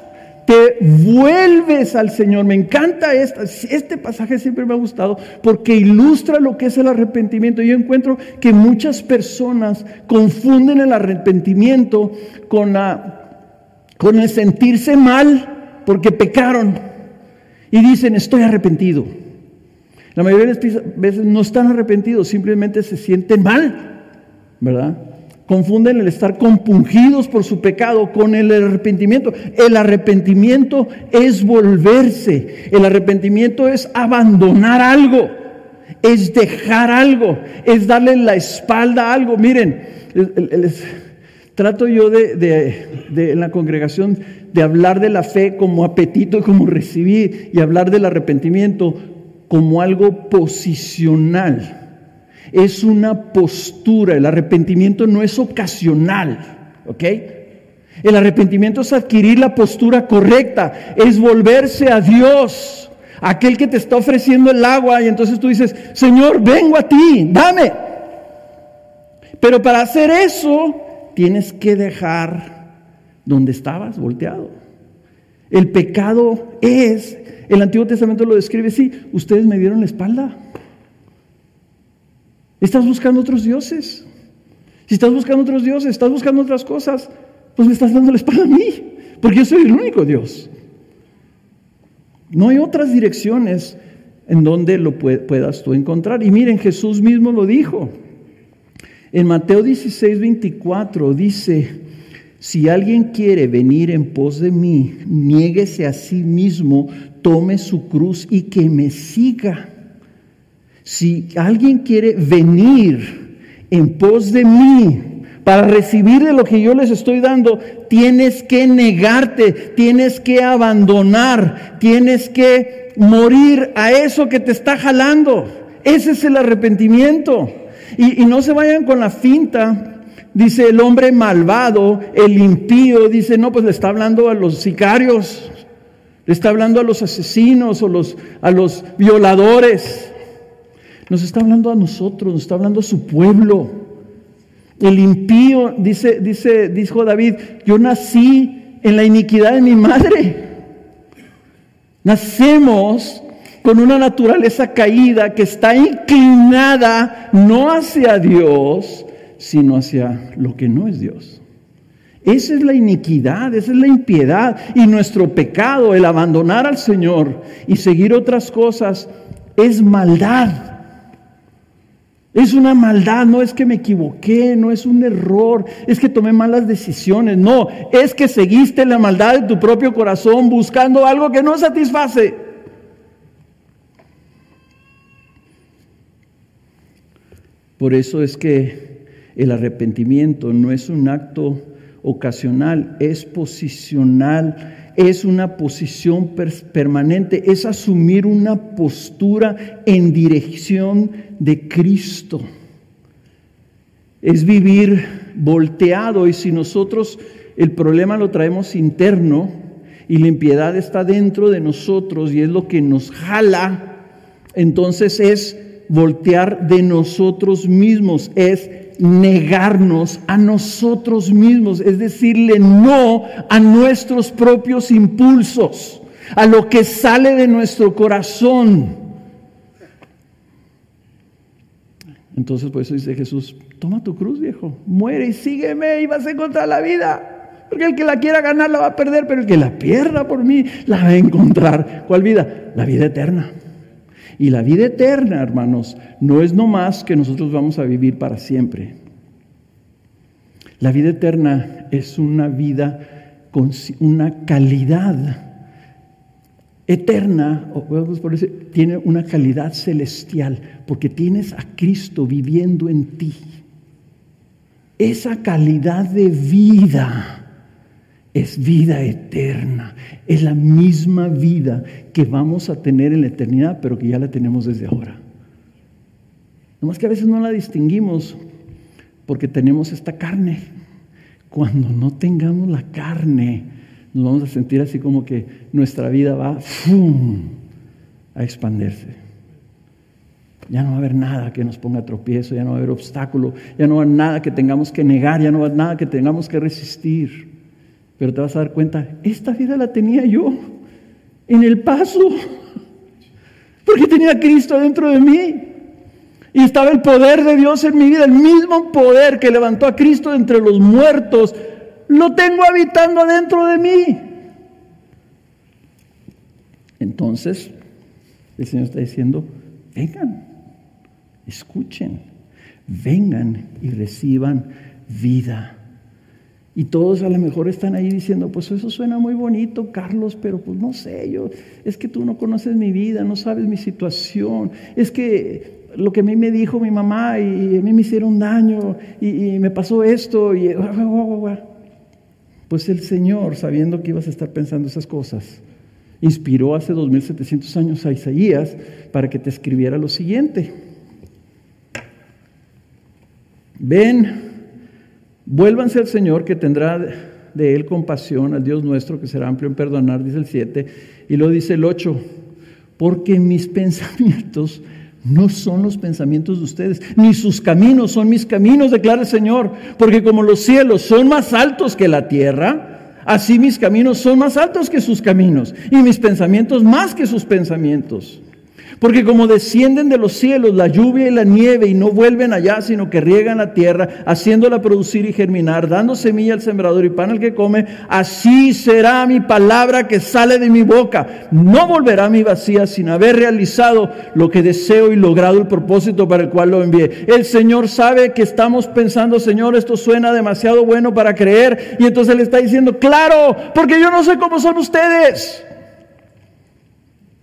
Speaker 1: te vuelves al Señor. Me encanta esta, este pasaje, siempre me ha gustado porque ilustra lo que es el arrepentimiento. Yo encuentro que muchas personas confunden el arrepentimiento con, la, con el sentirse mal porque pecaron y dicen, estoy arrepentido. La mayoría de las veces no están arrepentidos, simplemente se sienten mal, ¿verdad? Confunden el estar compungidos por su pecado con el arrepentimiento. El arrepentimiento es volverse. El arrepentimiento es abandonar algo. Es dejar algo. Es darle la espalda a algo. Miren, trato yo de, de, en la congregación de hablar de la fe como apetito y como recibir y hablar del arrepentimiento como algo posicional. Es una postura, el arrepentimiento no es ocasional, ¿ok? El arrepentimiento es adquirir la postura correcta, es volverse a Dios, aquel que te está ofreciendo el agua y entonces tú dices, Señor, vengo a ti, dame. Pero para hacer eso tienes que dejar donde estabas, volteado. El pecado es, el Antiguo Testamento lo describe así, ustedes me dieron la espalda. Estás buscando otros dioses. Si estás buscando otros dioses, estás buscando otras cosas, pues me estás dando la espalda a mí, porque yo soy el único Dios. No hay otras direcciones en donde lo puedas tú encontrar. Y miren, Jesús mismo lo dijo. En Mateo 16, 24 dice, si alguien quiere venir en pos de mí, niéguese a sí mismo, tome su cruz y que me siga. Si alguien quiere venir en pos de mí para recibir de lo que yo les estoy dando, tienes que negarte, tienes que abandonar, tienes que morir a eso que te está jalando. Ese es el arrepentimiento. Y, no se vayan con la finta Dice el hombre malvado, el impío, dice, no, pues le está hablando a los sicarios, le está hablando a los asesinos o a los violadores. Nos está hablando a nosotros, nos está hablando a su pueblo. El impío, dice, dice, dijo David, yo nací en la iniquidad de mi madre. Nacemos con una naturaleza caída que está inclinada no hacia Dios, sino hacia lo que no es Dios. Esa es la iniquidad, esa es la impiedad y nuestro pecado, el abandonar al Señor y seguir otras cosas, es maldad. Es una maldad, no es que me equivoqué, no es un error, es que tomé malas decisiones, no, es que seguiste la maldad de tu propio corazón buscando algo que no satisface. Por eso es que el arrepentimiento no es un acto ocasional, es posicional, es una posición permanente, es asumir una postura en dirección de Cristo. Es vivir volteado y si nosotros el problema lo traemos interno y la impiedad está dentro de nosotros y es lo que nos jala, entonces es voltear de nosotros mismos, es negarnos a nosotros mismos, es decirle no a nuestros propios impulsos, a lo que sale de nuestro corazón. Entonces por eso dice Jesús, toma tu cruz viejo, muere y sígueme y vas a encontrar la vida. Porque el que la quiera ganar la va a perder, pero el que la pierda por mí la va a encontrar. ¿Cuál vida? La vida eterna. Y la vida eterna, hermanos, no es nomás que nosotros vamos a vivir para siempre. La vida eterna es una vida con una calidad eterna, o por decir, tiene una calidad celestial, porque tienes a Cristo viviendo en ti. Esa calidad de vida es vida eterna. Es la misma vida que vamos a tener en la eternidad, pero que ya la tenemos desde ahora. Nomás que a veces no la distinguimos porque tenemos esta carne. Cuando no tengamos la carne, nos vamos a sentir así como que nuestra vida va a expandirse. Ya no va a haber nada que nos ponga tropiezo, ya no va a haber obstáculo, ya no va a haber nada que tengamos que negar, ya no va a haber nada que tengamos que resistir. Pero te vas a dar cuenta, esta vida la tenía yo en el paso, porque tenía Cristo dentro de mí. Y estaba el poder de Dios en mi vida, el mismo poder que levantó a Cristo entre los muertos, lo tengo habitando dentro de mí. Entonces, el Señor está diciendo, vengan, escuchen, vengan y reciban vida. Y todos a lo mejor están ahí diciendo, pues eso suena muy bonito, Carlos, pero pues no sé, yo, es que tú no conoces mi vida, no sabes mi situación, es que lo que a mí me dijo mi mamá y a mí me hicieron daño y, me pasó esto y pues el Señor, sabiendo que ibas a estar pensando esas cosas, inspiró hace 2700 años a Isaías para que te escribiera lo siguiente. Ven, Vuélvanse al Señor que tendrá de él compasión, al Dios nuestro que será amplio en perdonar, dice el 7, y lo dice el 8, porque mis pensamientos no son los pensamientos de ustedes, ni sus caminos son mis caminos, declara el Señor, porque como los cielos son más altos que la tierra, así mis caminos son más altos que sus caminos, y mis pensamientos más que sus pensamientos. Porque como descienden de los cielos la lluvia y la nieve y no vuelven allá, sino que riegan la tierra, haciéndola producir y germinar, dando semilla al sembrador y pan al que come, así será mi palabra que sale de mi boca. No volverá mi vacía sin haber realizado lo que deseo y logrado el propósito para el cual lo envié. El Señor sabe que estamos pensando, Señor, esto suena demasiado bueno para creer. Y entonces le está diciendo, claro, porque yo no sé cómo son ustedes.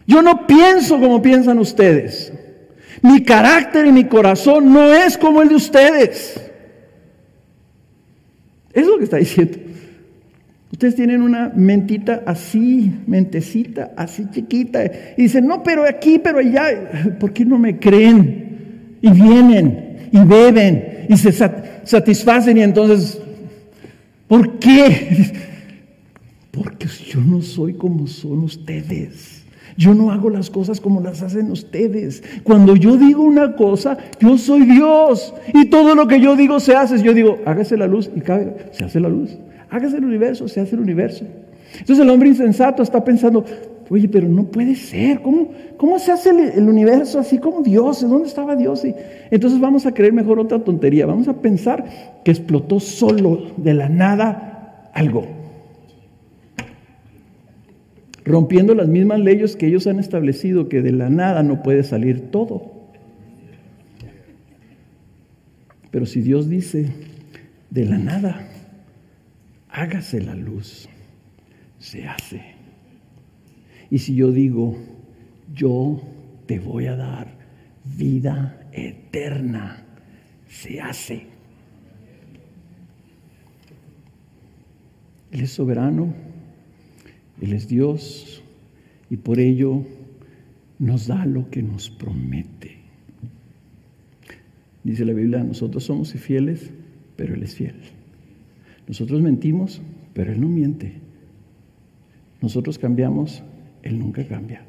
Speaker 1: Yo no pienso como piensan ustedes. Mi carácter y mi corazón no es como el de ustedes. Es lo que está diciendo. Ustedes tienen una mentita así, mentecita así chiquita. Y dicen, no, pero aquí, pero allá. ¿Por qué no me creen? Y vienen y beben y se satisfacen y entonces, ¿por qué? Porque yo no soy como son ustedes. Yo no hago las cosas como las hacen ustedes. Cuando yo digo una cosa, yo soy Dios. Y todo lo que yo digo se hace. Yo digo, hágase la luz y cabe, se hace la luz. Hágase el universo, se hace el universo. Entonces el hombre insensato está pensando, oye, pero no puede ser. ¿Cómo, cómo se hace el, universo así como Dios? ¿En dónde estaba Dios? Y entonces vamos a creer mejor otra tontería. Vamos a pensar que explotó solo de la nada algo. Rompiendo las mismas leyes que ellos han establecido, que de la nada no puede salir todo. Pero si Dios dice, de la nada, hágase la luz, se hace. Y si yo digo, yo te voy a dar vida eterna, se hace. Él es soberano, Él es Dios y por ello nos da lo que nos promete. Dice la Biblia, nosotros somos infieles, pero Él es fiel. Nosotros mentimos, pero Él no miente. Nosotros cambiamos, Él nunca cambia.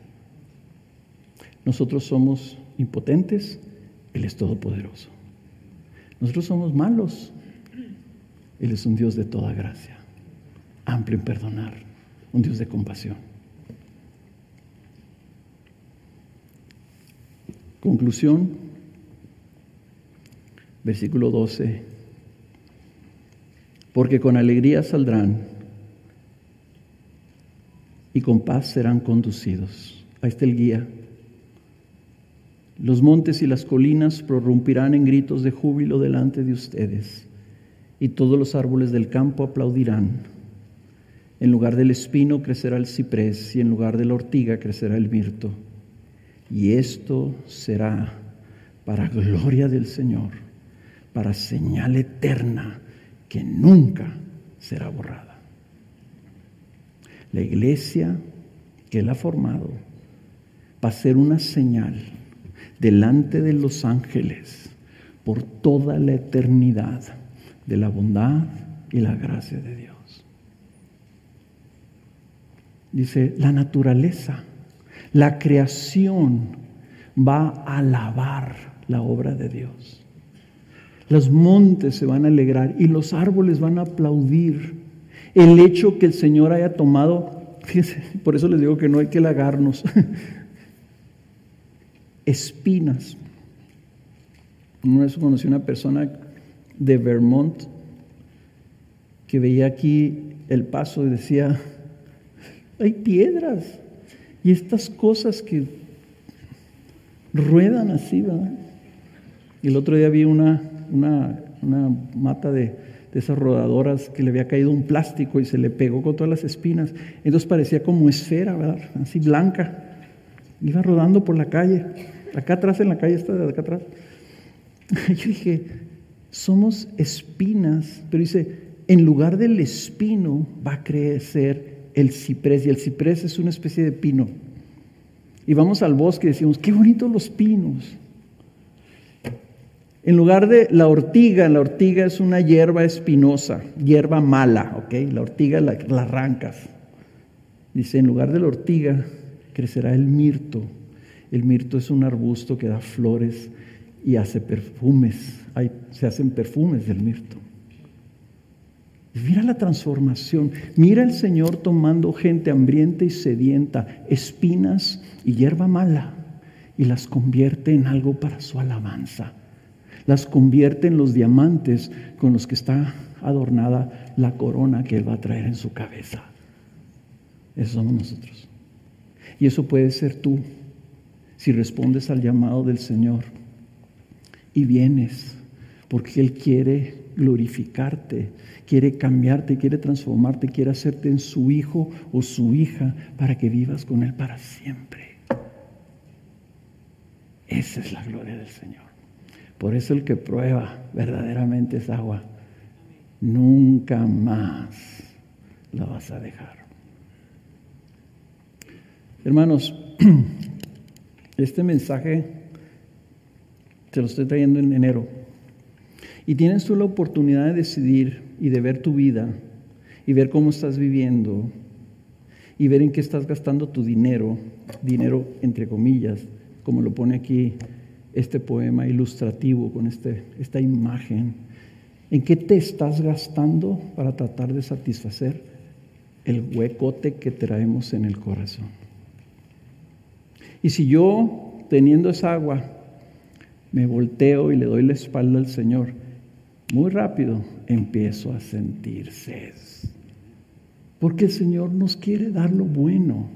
Speaker 1: Nosotros somos impotentes, Él es todopoderoso. Nosotros somos malos, Él es un Dios de toda gracia, amplio en perdonar, un Dios de compasión. Conclusión, versículo 12. Porque con alegría saldrán y con paz serán conducidos. Ahí está el guía. Los montes y las colinas prorrumpirán en gritos de júbilo delante de ustedes, y todos los árboles del campo aplaudirán. En lugar del espino crecerá el ciprés, y en lugar de la ortiga crecerá el mirto. Y esto será para gloria del Señor, para señal eterna que nunca será borrada. La iglesia que Él ha formado va a ser una señal delante de los ángeles por toda la eternidad de la bondad y la gracia de Dios. Dice, la naturaleza, la creación va a alabar la obra de Dios. Los montes se van a alegrar y los árboles van a aplaudir el hecho que el Señor haya tomado, por eso les digo que no hay que lagarnos, espinas. Una vez conocí una persona de Vermont que veía aquí el paso y decía, hay piedras y estas cosas que ruedan así, ¿verdad? Y el otro día vi una, una, una mata de, de esas rodadoras que le había caído un plástico y se le pegó con todas las espinas. Entonces parecía como esfera, ¿verdad? Así blanca. Iba rodando por la calle. Acá atrás en la calle está de acá atrás. Yo dije, somos espinas, pero dice, en lugar del espino va a crecer el ciprés, y el ciprés es una especie de pino. Y vamos al bosque y decimos, qué bonitos los pinos. En lugar de la ortiga, la ortiga es una hierba espinosa, hierba mala, ¿ok? La ortiga la, la arrancas. Dice, en lugar de la ortiga crecerá el mirto el mirto es un arbusto que da flores y hace perfumes. se hacen perfumes del mirto. Mira la transformación. Mira el Señor tomando gente hambrienta y sedienta, espinas y hierba mala, y las convierte en algo para su alabanza. Las convierte en los diamantes con los que está adornada la corona que Él va a traer en su cabeza. Eso somos nosotros. Y eso puede ser tú si respondes al llamado del Señor y vienes, porque Él quiere glorificarte, quiere cambiarte, quiere transformarte, quiere hacerte en su hijo o su hija para que vivas con Él para siempre. Esa es la gloria del Señor. Por eso el que prueba verdaderamente esa agua, nunca más la vas a dejar. Hermanos, Este mensaje te lo estoy trayendo en enero. Y tienes tú la oportunidad de decidir y de ver tu vida y ver cómo estás viviendo y ver en qué estás gastando tu dinero, dinero entre comillas, como lo pone aquí este poema ilustrativo con este, esta imagen. ¿En qué te estás gastando para tratar de satisfacer el huecote que traemos en el corazón? Y si yo, teniendo esa agua, me volteo y le doy la espalda al Señor, muy rápido empiezo a sentir sed. Porque el Señor nos quiere dar lo bueno.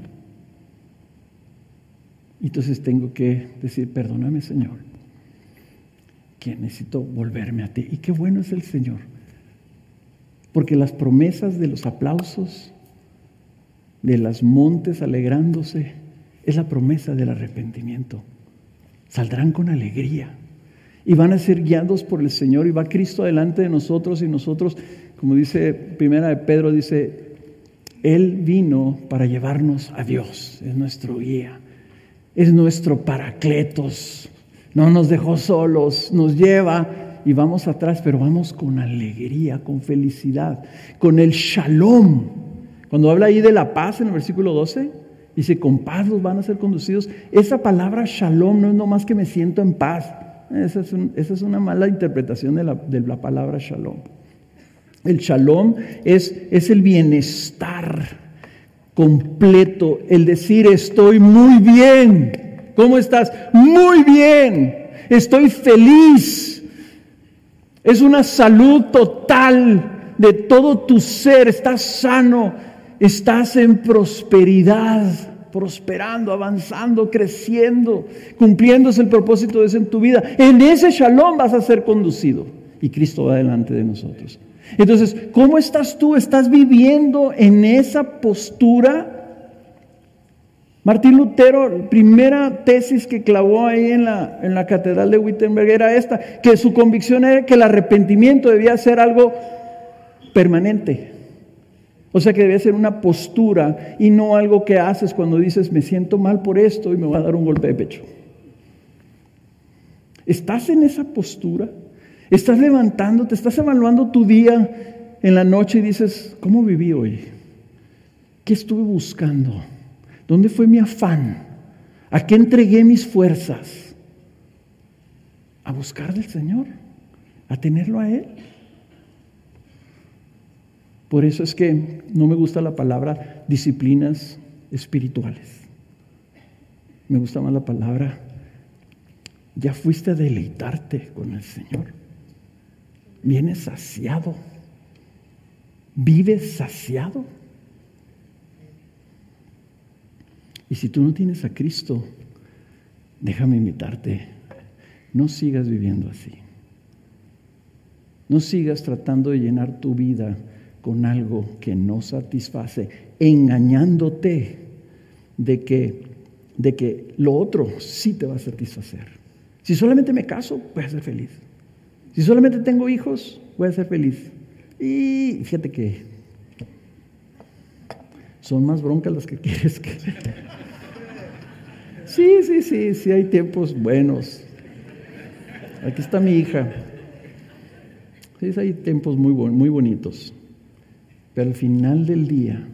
Speaker 1: Entonces tengo que decir, perdóname Señor, que necesito volverme a ti. Y qué bueno es el Señor. Porque las promesas de los aplausos, de las montes alegrándose, es la promesa del arrepentimiento. Saldrán con alegría y van a ser guiados por el Señor y va Cristo delante de nosotros y nosotros, como dice primera de Pedro, dice, Él vino para llevarnos a Dios, es nuestro guía, es nuestro paracletos, no nos dejó solos, nos lleva y vamos atrás, pero vamos con alegría, con felicidad, con el shalom. Cuando habla ahí de la paz en el versículo 12, dice, con paz los van a ser conducidos. Esa palabra shalom no es nomás que me siento en paz, esa es, una mala interpretación de la, palabra shalom. El shalom es, es el bienestar completo, el decir estoy muy bien. ¿Cómo estás? Muy bien. Estoy feliz. Es una salud total de todo tu ser. Estás sano. Estás en prosperidad prosperando, avanzando, creciendo, cumpliéndose el propósito de eso en tu vida. En ese shalom vas a ser conducido y Cristo va delante de nosotros. Entonces, ¿cómo estás tú? ¿Estás viviendo en esa postura? Martín Lutero, primera tesis que clavó ahí en la, en la catedral de Wittenberg era esta, que su convicción era que el arrepentimiento debía ser algo permanente. O sea que debe ser una postura y no algo que haces cuando dices, me siento mal por esto y me va a dar un golpe de pecho. ¿Estás en esa postura? ¿Estás levantándote? ¿Estás evaluando tu día en la noche y dices, ¿cómo viví hoy? ¿Qué estuve buscando? ¿Dónde fue mi afán? ¿A qué entregué mis fuerzas? A buscar del Señor, a tenerlo a Él. Por eso es que no me gusta la palabra disciplinas espirituales. Me gusta más la palabra, ya fuiste a deleitarte con el Señor. Vienes saciado. Vives saciado. Y si tú no tienes a Cristo, déjame invitarte, no sigas viviendo así. No sigas tratando de llenar tu vida con algo que no satisface, engañándote de que, de que lo otro sí te va a satisfacer. Si solamente me caso, voy a ser feliz. Si solamente tengo hijos, voy a ser feliz. Y fíjate que son más broncas las que quieres que... Sí, sí, sí, sí, hay tiempos buenos. Aquí está mi hija. Sí, hay tiempos muy, muy bonitos. Pero al final del día,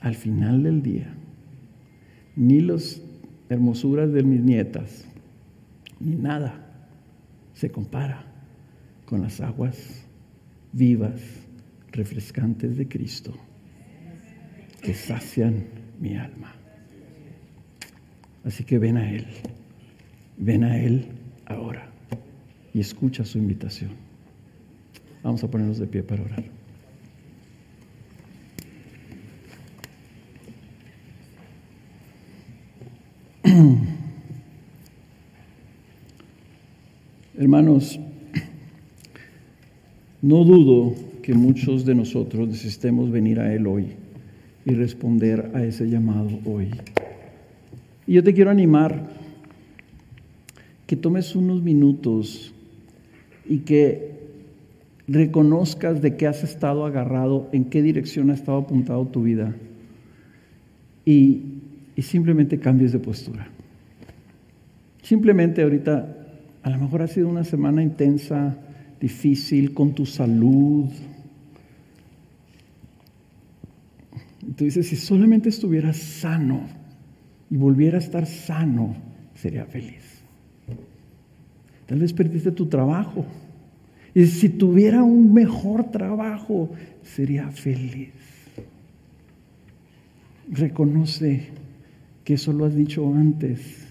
Speaker 1: al final del día, ni las hermosuras de mis nietas, ni nada se compara con las aguas vivas, refrescantes de Cristo, que sacian mi alma. Así que ven a Él, ven a Él ahora y escucha su invitación. Vamos a ponernos de pie para orar. Hermanos, no dudo que muchos de nosotros necesitemos venir a Él hoy y responder a ese llamado hoy. Y yo te quiero animar que tomes unos minutos y que reconozcas de qué has estado agarrado, en qué dirección ha estado apuntado tu vida y, y simplemente cambies de postura. Simplemente ahorita a lo mejor ha sido una semana intensa, difícil con tu salud. Tú dices, si solamente estuviera sano y volviera a estar sano, sería feliz. Tal vez perdiste tu trabajo. Y si tuviera un mejor trabajo, sería feliz. Reconoce que eso lo has dicho antes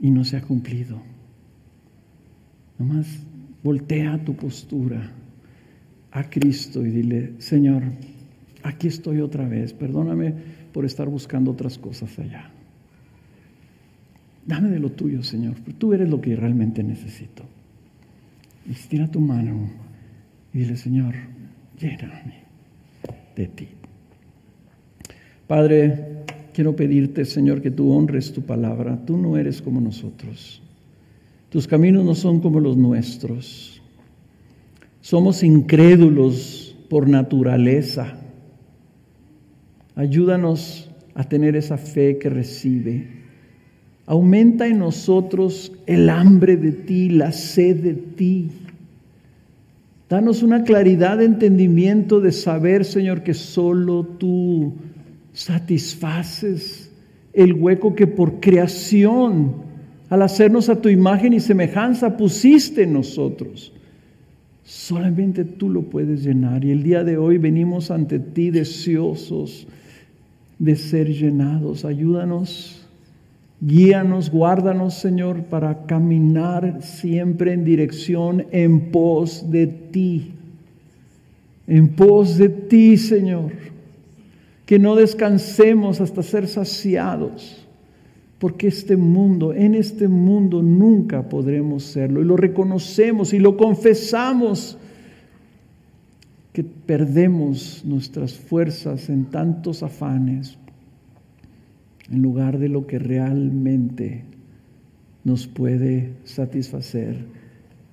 Speaker 1: y no se ha cumplido. Nomás voltea tu postura a Cristo y dile, Señor, aquí estoy otra vez, perdóname por estar buscando otras cosas allá. Dame de lo tuyo, Señor, porque tú eres lo que realmente necesito. Estira tu mano y dile, Señor, lléname de ti. Padre, quiero pedirte, Señor, que tú honres tu palabra. Tú no eres como nosotros. Tus caminos no son como los nuestros. Somos incrédulos por naturaleza. Ayúdanos a tener esa fe que recibe. Aumenta en nosotros el hambre de ti, la sed de ti. Danos una claridad de entendimiento de saber, Señor, que solo tú satisfaces el hueco que por creación, al hacernos a tu imagen y semejanza, pusiste en nosotros. Solamente tú lo puedes llenar. Y el día de hoy venimos ante ti deseosos de ser llenados. Ayúdanos, guíanos, guárdanos, Señor, para caminar siempre en dirección, en pos de ti. En pos de ti, Señor. Que no descansemos hasta ser saciados porque este mundo, en este mundo nunca podremos serlo. Y lo reconocemos y lo confesamos que perdemos nuestras fuerzas en tantos afanes en lugar de lo que realmente nos puede satisfacer,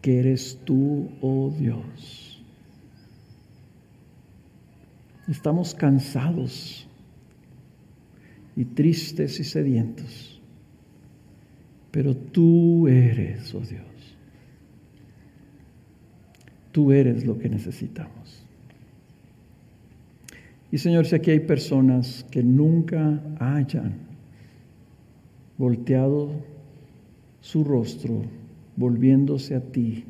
Speaker 1: que eres tú, oh Dios. Estamos cansados y tristes y sedientos pero tú eres, oh Dios. Tú eres lo que necesitamos. Y Señor, si aquí hay personas que nunca hayan volteado su rostro, volviéndose a ti,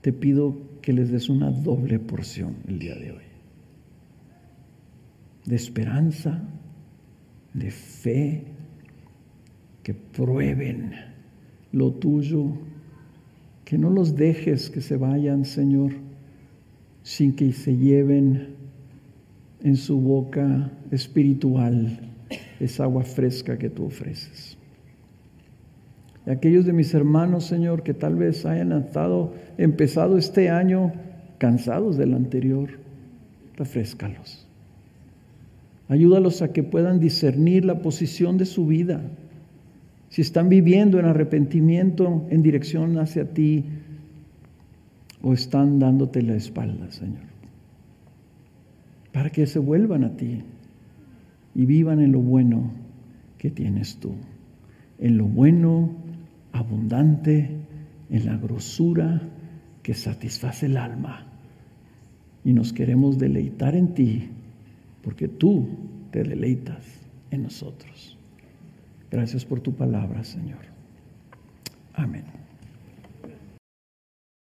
Speaker 1: te pido que les des una doble porción el día de hoy. De esperanza, de fe, que prueben lo tuyo, que no los dejes que se vayan, Señor, sin que se lleven en su boca espiritual esa agua fresca que tú ofreces. Y aquellos de mis hermanos, Señor, que tal vez hayan estado, empezado este año cansados del anterior, refrescalos. Ayúdalos a que puedan discernir la posición de su vida si están viviendo en arrepentimiento en dirección hacia ti o están dándote la espalda, Señor. Para que se vuelvan a ti y vivan en lo bueno que tienes tú. En lo bueno, abundante, en la grosura que satisface el alma. Y nos queremos deleitar en ti porque tú te deleitas en nosotros. Gracias por tu palabra, Señor. Amén.